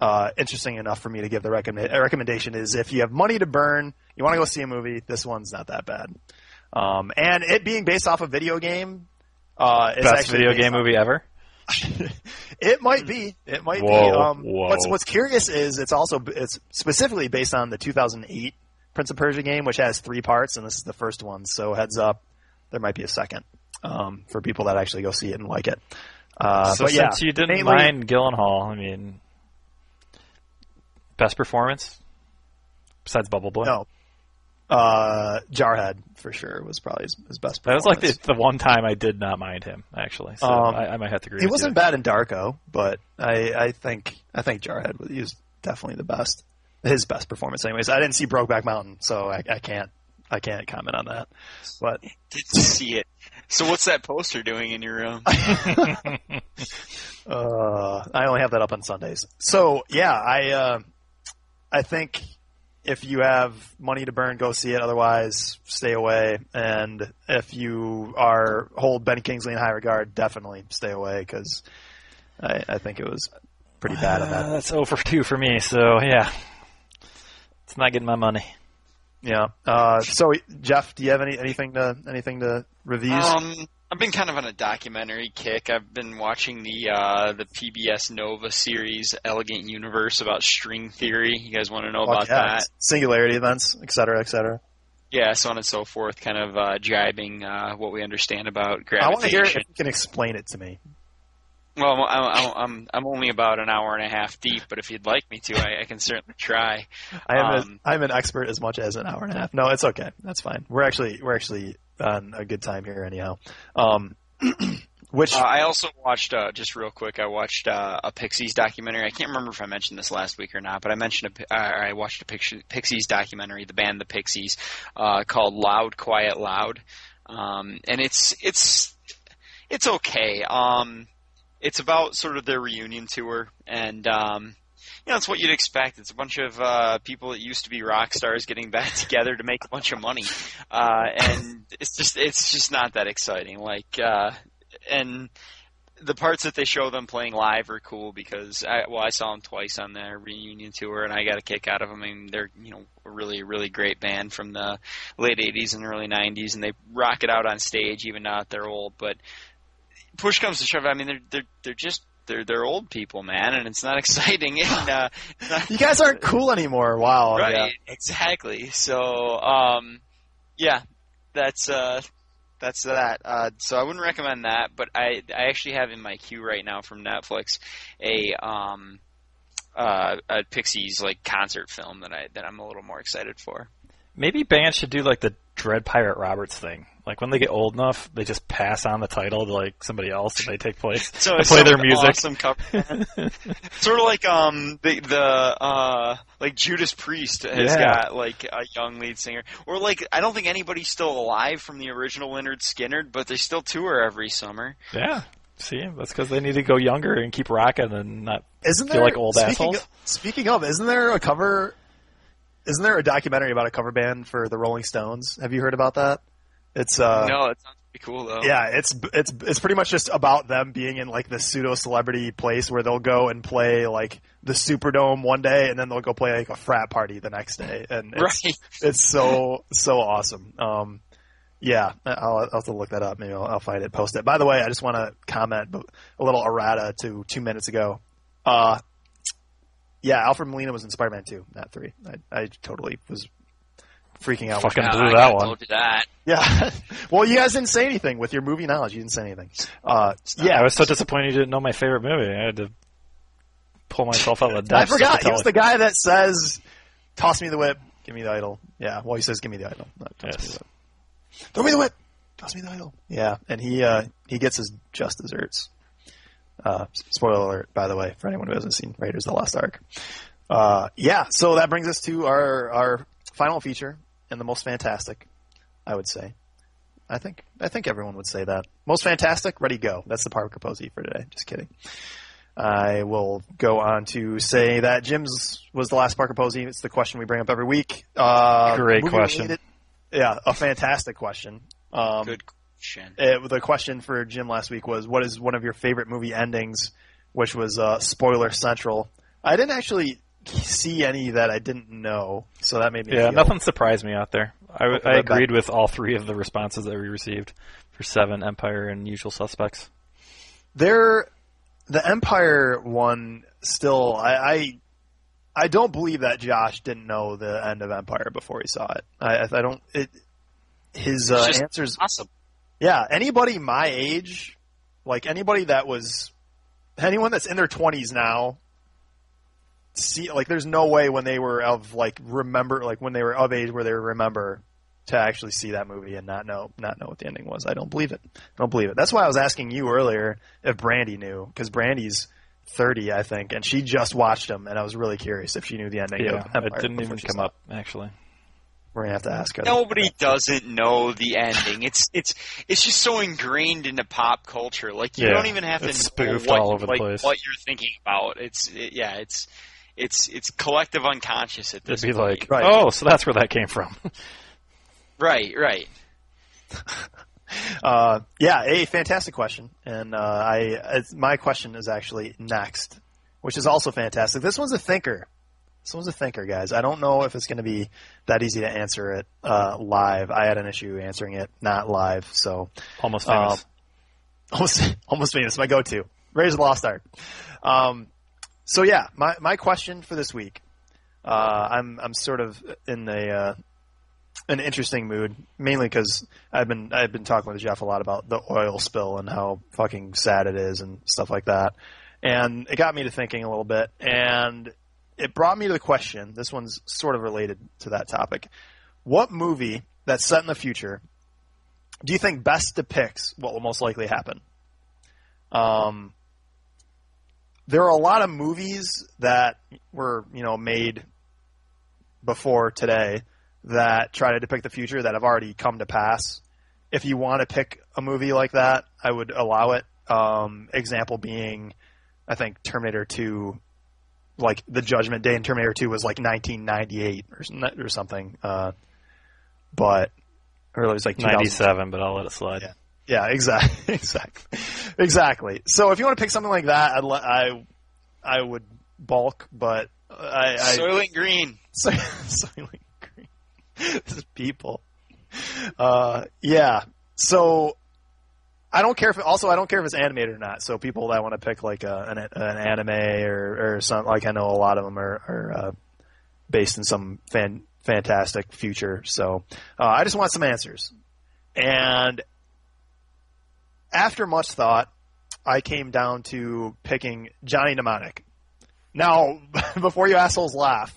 uh, interesting enough for me to give the recommend- recommendation is if you have money to burn, you want to go see a movie, this one's not that bad. Um, and it being based off a video game, uh, best video game movie ever. It might be. It might be. Um, whoa. What's What's curious is it's also it's specifically based on the 2008 Prince of Persia game, which has three parts, and this is the first one. So heads up, there might be a second um, for people that actually go see it and like it. Uh, so but yeah, since you didn't mainly- mind Gyllenhaal, I mean, best performance besides Bubble Boy. No. Uh, Jarhead for sure was probably his, his best. That was like the, the one time I did not mind him, actually. So Um, I, I might have to agree. He with wasn't you. bad in Darko, but I, I think I think Jarhead was, he was definitely the best. His best performance, anyways. I didn't see Brokeback Mountain, so I, I can't I can't comment on that. But Didn't see it. So what's that poster doing in your room? uh, I only have that up on Sundays. So yeah, I uh, I think if you have money to burn, go see it. Otherwise, stay away. And if you are hold Ben Kingsley in high regard, definitely stay away because I, I think it was pretty bad on Uh, that. that's over two for me. So yeah, it's not getting my money. Yeah. Uh, so Jeff, do you have any anything to anything to reviews? Um, I've been kind of on a documentary kick. I've been watching the uh, the PBS Nova series Elegant Universe about string theory. You guys want to know about yeah. that? Singularity events, et cetera, et cetera. yeah, so on and so forth, kind of uh, jibing uh, what we understand about gravity. I want to hear if you can explain it to me. Well, I'm, I'm I'm I'm only about an hour and a half deep, but if you'd like me to, I, I can certainly try. I am Um, a, I'm an expert as much as an hour and a half. No, it's okay. That's fine. We're actually we're actually on a good time here anyhow. Um, which Uh, I also watched uh, just real quick. I watched uh, a Pixies documentary. I can't remember if I mentioned this last week or not, but I mentioned a, uh, I watched a Pix- Pixies documentary, the band the Pixies, uh, called "Loud, Quiet, Loud," um, and it's it's it's okay. Um, it's about sort of their reunion tour, and um, you know, it's what you'd expect. It's a bunch of uh, people that used to be rock stars getting back together to make a bunch of money, uh, and it's just it's just not that exciting. Like, uh, and the parts that they show them playing live are cool because I well I saw them twice on their reunion tour and I got a kick out of them. I mean they're you know a really really great band from the late '80s and early '90s and they rock it out on stage even now that they're old. But push comes to shove, I mean they're they're they're just they're they're old people, man, and it's not exciting. And uh, you guys aren't cool anymore. Wow. right, Yeah. exactly. So um, yeah, that's uh, that's that. Uh, so I wouldn't recommend that, but I I actually have in my queue right now from Netflix a um uh a Pixies like concert film that I that I'm a little more excited for. Maybe bands should do like the Dread Pirate Roberts thing. Like when they get old enough, they just pass on the title to like somebody else and they take place. So and it's play their music. Awesome cover sort of like um the the uh like Judas Priest has Yeah. got like a young lead singer, or like I don't think anybody's still alive from the original Lynyrd Skynyrd, but they still tour every summer. Yeah. See, that's because they need to go younger and keep rocking and not. Isn't Feel like old speaking assholes? Of, speaking of, isn't there a cover? Isn't there a documentary about a cover band for the Rolling Stones? Have you heard about that? It's uh no, it sounds pretty cool though. Yeah, it's it's it's pretty much just about them being in like this pseudo celebrity place where they'll go and play like the Superdome one day and then they'll go play like a frat party the next day, and it's, right. it's so so awesome. Um, yeah, I'll, I'll have to look that up. Maybe I'll, I'll find it, post it. By the way, I just want to comment a little errata to two minutes ago. Uh, yeah, Alfred Molina was in Spider-Man 2, not 3. I, I totally was freaking out. Fucking blew I that got one. told you that. Yeah. well, you guys didn't say anything with your movie knowledge. You didn't say anything. Uh, yeah, I was so disappointed you didn't know my favorite movie. I had to pull myself out of the depths. I forgot. He was the guy that says, "Toss me the whip, give me the idol." Yeah. Well, he says, "Give me the idol." Not toss me Yes. the whip. Throw me the whip. Toss me the idol. Yeah, and he uh, he gets his just desserts. Uh, spoiler alert, by the way, for anyone who hasn't seen Raiders of the Lost Ark. Uh, yeah, so that brings us to our our final feature and the most fantastic, I would say. I think I think everyone would say that. Most fantastic, ready go. That's the Parker Posey for today. Just kidding. I will go on to say that Jim's was the last Parker Posey. It's the question we bring up every week. Uh, Great question. related- yeah, a fantastic question. Um, Good question. It, the question for Jim last week was, "What is one of your favorite movie endings?" Which was uh, spoiler central. I didn't actually see any that I didn't know, so that made me Yeah, feel- nothing surprised me out there. I, w- Okay, I that- agreed with all three of the responses that we received for Seven, Empire, and Usual Suspects. There, the Empire one still. I, I, I don't believe that Josh didn't know the end of Empire before he saw it. I, I don't. It, his uh, It's just answers. Awesome. Yeah, anybody my age, like anybody that was, anyone that's in their twenties now. See, like, there's no way when they were of like remember, like when they were of age where they remember to actually see that movie and not know not know what the ending was. I don't believe it. I don't believe it. That's why I was asking you earlier if Brandy knew because Brandy's thirty, I think, and she just watched them, and I was really curious if she knew the ending. Yeah, it didn't even come up actually. We're gonna have to ask her. Nobody doesn't know the ending. It's it's it's just so ingrained into pop culture. Like you Yeah, don't even have to it's know what, all over the like, place. what you're thinking about. It's it, yeah, it's it's it's collective unconscious at this It'd be point. like, Right. oh, so that's where that came from. right, right. Uh, yeah, a fantastic question, and uh, I it's, my question is actually next, which is also fantastic. This one's a thinker. This one's a thinker, guys. I don't know if it's going to be that easy to answer it uh, live. I had an issue answering it not live, so Almost Um, famous. almost almost famous. My go-to. Raise the Lost Ark. Um, so yeah, my my question for this week. Uh, I'm I'm sort of in the uh, an interesting mood, mainly because I've been I've been talking with Jeff a lot about the oil spill and how fucking sad it is and stuff like that, and it got me to thinking a little bit, and it brought me to the question. This one's sort of related to that topic. What movie that's set in the future do you think best depicts what will most likely happen? Um, there are a lot of movies that were you know made before today that try to depict the future that have already come to pass. If you want to pick a movie like that, I would allow it. Um, example being, I think Terminator 2, like the Judgment Day in Terminator 2 was like 1998 or, or something. Uh, but, or it was like 97, but I'll let it slide. Yeah. Yeah, exactly, exactly, exactly. So if you want to pick something like that, I'd le- I, I would bulk, but I, I Soylent Green. So, Soylent Green. This is people. Uh, yeah. So I don't care if also I don't care if it's animated or not. So people that want to pick like a, an, an anime or or some like I know a lot of them are, are uh, based in some fan, fantastic future. So uh, I just want some answers. And after much thought, I came down to picking Johnny Mnemonic. Now, before you assholes laugh,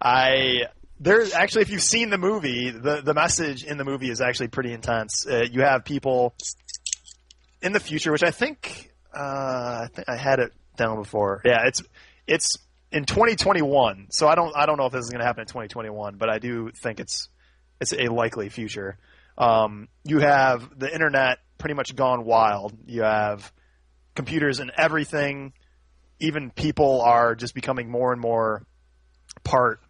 I there's actually if you've seen the movie, the the message in the movie is actually pretty intense. Uh, you have people in the future, which I think uh, I think I had it down before. Yeah, it's it's in 2021. So I don't I don't know if this is going to happen in 2021, but I do think it's it's a likely future. Um, you have the internet pretty much gone wild. You have computers and everything. Even people are just becoming more and more part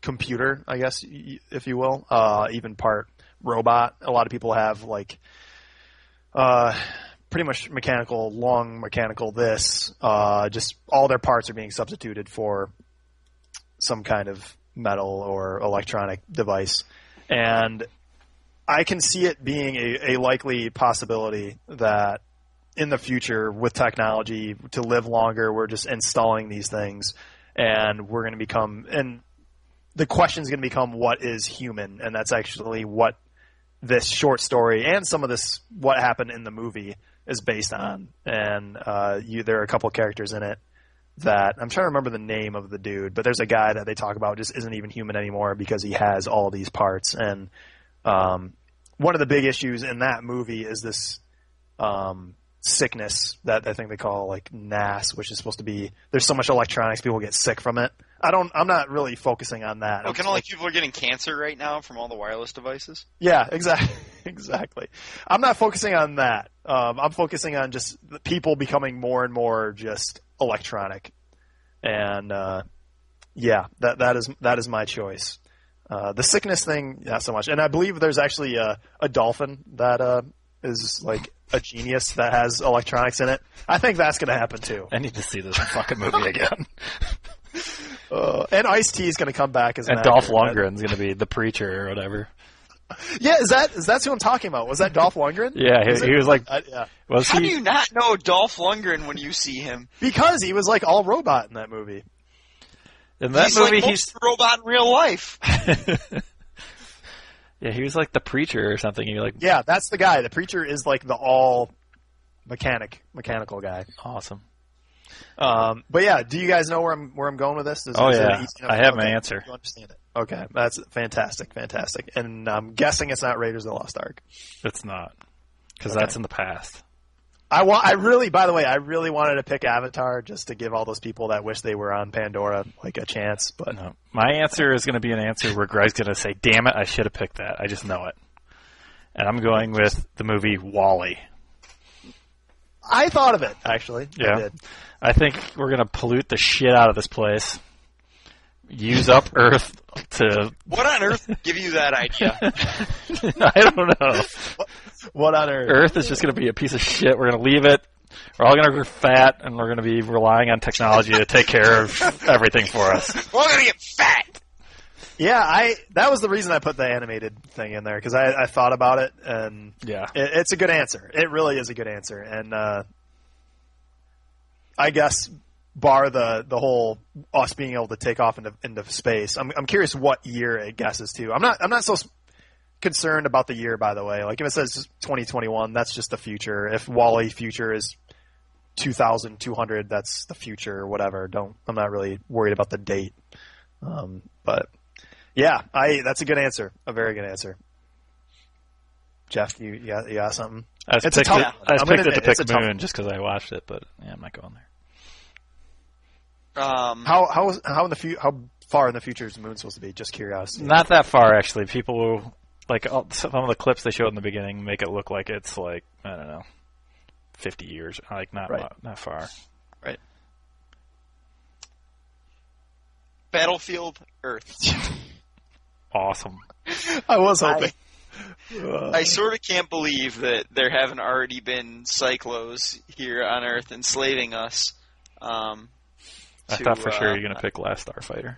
computer, I guess, if you will. Uh, even part robot. A lot of people have like uh, pretty much mechanical, long mechanical. This uh, just all their parts are being substituted for some kind of metal or electronic device, and I can see it being a, a likely possibility that in the future with technology to live longer, we're just installing these things and we're going to become, and the question is going to become what is human? And that's actually what this short story and some of this, what happened in the movie is based on. And, uh, you, there are a couple characters in it that I'm trying to remember the name of the dude, but there's a guy that they talk about just isn't even human anymore because he has all these parts and, um, one of the big issues in that movie is this um, sickness that I think they call like NAS, which is supposed to be there's so much electronics people get sick from it. I don't. I'm not really focusing on that. Oh, kind of like people are getting cancer right now from all the wireless devices. Yeah, exactly. exactly. I'm not focusing on that. Um, I'm focusing on just people becoming more and more just electronic, and uh, yeah, that that is that is my choice. Uh, the sickness thing, not so much. And I believe there's actually a, a dolphin that uh, is like a genius that has electronics in it. I think that's going to happen too. I need to see this fucking movie again. uh, and Ice T is going to come back as and Dolph Lundgren's going to be the preacher or whatever. Yeah, is that is that who I'm talking about? Was that Dolph Lundgren? yeah, he, he was like, uh, yeah. Was How he? do you not know Dolph Lundgren when you see him? Because he was like all robot in that movie. In that he's movie, like he's most robot in real life. yeah, he was like the preacher or something. You're like, Yeah, that's the guy. The preacher is like the all mechanic mechanical guy. awesome. Um, but yeah, do you guys know where I'm where I'm going with this? Is, Oh is yeah, I have my answer. You understand it? Okay, that's fantastic, fantastic. And I'm guessing it's not Raiders of the Lost Ark. It's not because Okay. that's in the past. I want. I really, by the way, I really wanted to pick Avatar just to give all those people that wish they were on Pandora like a chance. But No, my answer is going to be an answer where Greg's going to say, "Damn it, I should have picked that. I just know it." And I'm going with the movie WALL-E. I thought of it actually. I Yeah. did. I think we're going to pollute the shit out of this place. Use up Earth to What on earth give you that idea? I don't know. What on earth? Earth is just going to be a piece of shit. We're going to leave it. We're all going to grow fat, and we're going to be relying on technology to take care of everything for us. We're all gonna get fat. Yeah, I. That was the reason I put the animated thing in there because I, I thought about it and Yeah. it, it's a good answer. It really is a good answer, and uh, I guess bar the the whole us being able to take off into into space. I'm I'm curious what year it guesses to. I'm not I'm not so concerned about the year by the way. Like if it says 2021, that's just the future. If WALL-E future is 2200, that's the future or whatever. Don't I'm not really worried about the date. Um, but yeah, I that's a good answer. A very good answer. Jeff, you you got, you got something? I was It's a picked tough it. I I'm picked it to pick a tough Moon just because I watched it, but yeah, I'm not going there. Um, How how is- how in the fu- how far in the future is the moon supposed to be? Just curiosity. Not that far, actually. People will, like all- some of the clips they showed in the beginning make it look like it's like I don't know, 50 years, like not Right. not, not far. Right. Battlefield Earth. Awesome. I was hoping. I sort of can't believe that there haven't already been Psychlos here on Earth enslaving us. Um, I to, thought for sure uh, you're gonna pick Last Starfighter.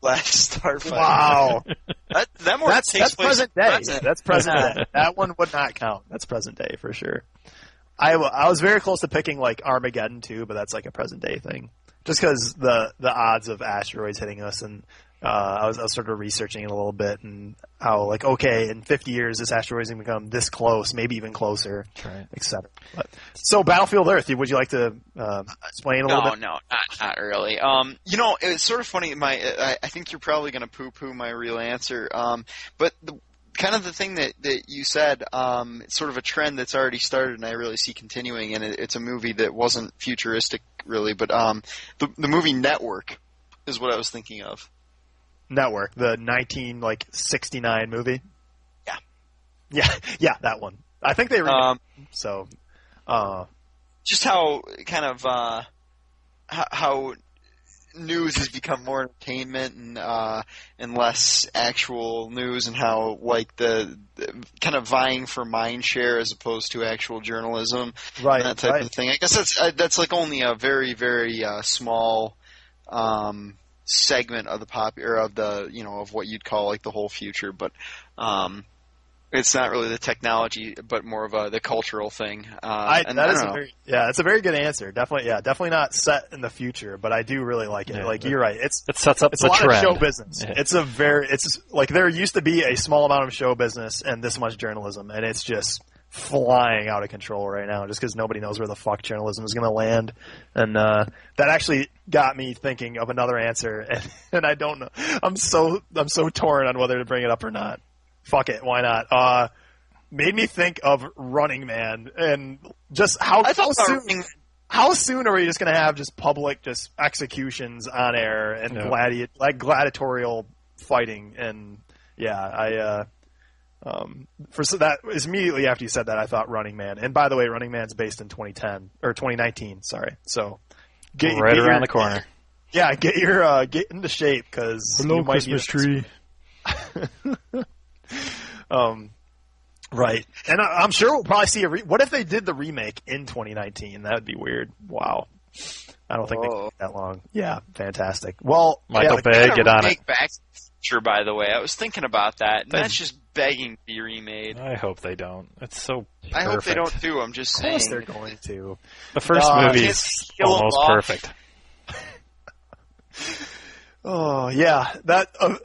Last Starfighter. wow, That, that more that's takes that's place present day. present. That's present day. That one would not count. That's present day for sure. I I was very close to picking like Armageddon too, but that's like a present day thing. Just because the the odds of asteroids hitting us and uh, I was I was sort of researching it a little bit and how like okay in 50 years this asteroid's gonna become this close, maybe even closer, Right. etc. So Battlefield Earth, would you like to uh, explain a little No, bit? no, not not really. Um, you know, it's sort of funny. My, I, I think you're probably going to poo-poo my real answer. Um, but the kind of the thing that that you said, um, it's sort of a trend that's already started, and I really see continuing. And it, it's a movie that wasn't futuristic, really, but um, the the movie Network is what I was thinking of. Network, the 19 like 69 movie. Yeah. Yeah, yeah, that one. I think they remade Um, so uh just how kind of uh, how, how news has become more entertainment and uh, and less actual news, and how like the, the kind of vying for mind share as opposed to actual journalism, right, and that type right. of thing. I guess that's uh, that's like only a very very uh, small. Um, segment of the pop or of the you know of what you'd call like the whole future but um it's not really the technology but more of a the cultural thing uh I, and that I is a very yeah, it's a very good answer. Definitely, yeah, definitely not set in the future, but I do really like it. Yeah, like but- you're right, it's It sets up it's the a lot trend. of show business. Yeah. It's a very it's like there used to be a small amount of show business and this much journalism, and it's just flying out of control right now just because nobody knows where the fuck journalism is going to land. And uh, that actually got me thinking of another answer, and, and I don't know. I'm so I'm so torn on whether to bring it up or not. Fuck it, why not? Uh, made me think of Running Man and just how, I how soon how soon are we just going to have just public just executions on air and Yeah. gladi- like gladiatorial fighting and yeah I uh um for so that is immediately after you said that I thought Running Man and by the way Running Man's based in 2010 or 2019 sorry so get, right get around your- the corner. yeah get your uh get into shape because you might be tree. um right and I, I'm sure we'll probably see a re- what if they did the remake in 2019 that would be weird wow I don't think they Whoa. can that long yeah fantastic well Michael yeah, Bay, get on it. remake Back to the Future, by the way. I was thinking about that, and Then- that's just begging to be remade. I hope they don't. It's so. Perfect. I hope they perfect. don't too. I'm just Of course saying. they're going to. The first Uh, movie is almost perfect. Oh yeah, that. Uh,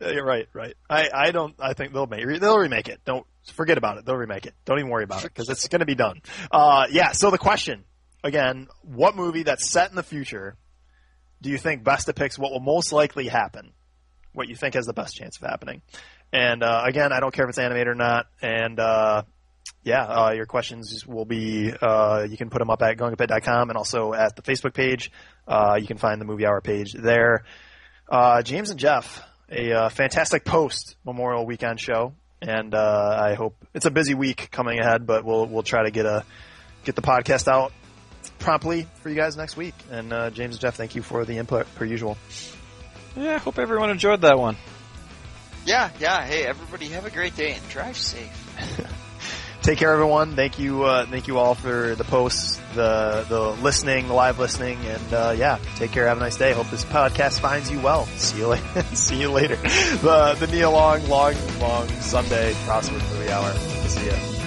you're right, right. I, I don't. I think they'll make they'll remake it. Don't forget about it. They'll remake it. Don't even worry about it because it's going to be done. Uh, yeah. So the question again: What movie that's set in the future do you think best depicts what will most likely happen? What you think has the best chance of happening? And uh, again, I don't care if it's animated or not. And uh, yeah, uh, your questions will be, uh, you can put them up at goingapit.com and also at the Facebook page. Uh, you can find the movie hour page there. Uh, James and Jeff, a uh, fantastic post Memorial Weekend show. And uh, I hope it's a busy week coming ahead, but we'll we'll try to get a get the podcast out promptly for you guys next week. And James and Jeff, thank you for the input per usual. Yeah, I hope everyone enjoyed that one. Yeah, yeah. Hey, everybody, have a great day and drive safe. take care, everyone. Thank you, uh, thank you all for the posts, the the listening, the live listening, and uh, yeah, take care. Have a nice day. Hope this podcast finds you well. See you later. See you later. The the Nia Long, long, long Sunday crossword movie hour. See ya.